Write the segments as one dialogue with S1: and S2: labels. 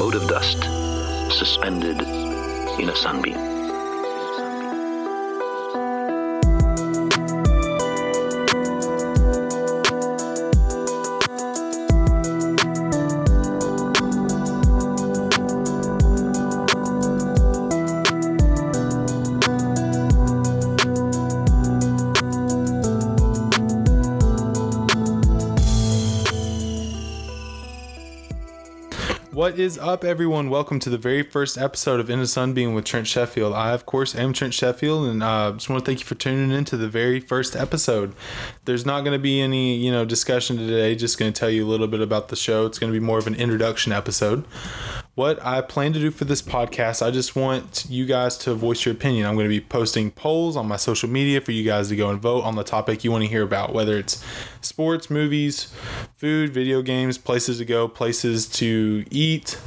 S1: mote of dust suspended in a sunbeam.
S2: What is up, everyone? Welcome to the very first episode of In a Sunbeam with Trent Sheffield. I, of course, am Trent Sheffield, and uh, just want to thank you for tuning in to the very first episode. There's not going to be any, you know, discussion today. Just going to tell you a little bit about the show. It's going to be more of an introduction episode. What I plan to do for this podcast, I just want you guys to voice your opinion. I'm going to be posting polls on my social media for you guys to go and vote on the topic you want to hear about, whether it's sports, movies, food, video games, places to go, places to eat,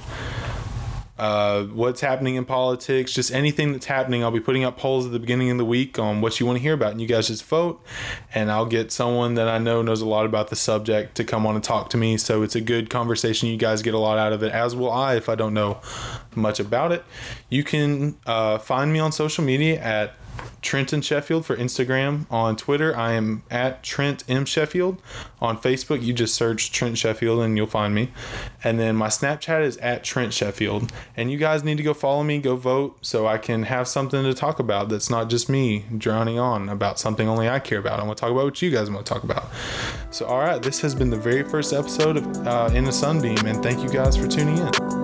S2: uh, what's happening in politics, just anything that's happening. I'll be putting up polls at the beginning of the week on what you want to hear about, and you guys just vote. And I'll get someone that I know knows a lot about the subject to come on and talk to me. So it's a good conversation. You guys get a lot out of it, as will I if I don't know much about it. You can uh, find me on social media at Trenton Sheffield for Instagram. On Twitter, I am at Trent M Sheffield. On Facebook, you just search Trent Sheffield and you'll find me. And then my Snapchat is at Trent Sheffield. And you guys need to go follow me, go vote, so I can have something to talk about that's not just me drowning on about something only I care about. I want to talk about what you guys want to talk about. So, all right, this has been the very first episode of uh, In the Sunbeam, and thank you guys for tuning in.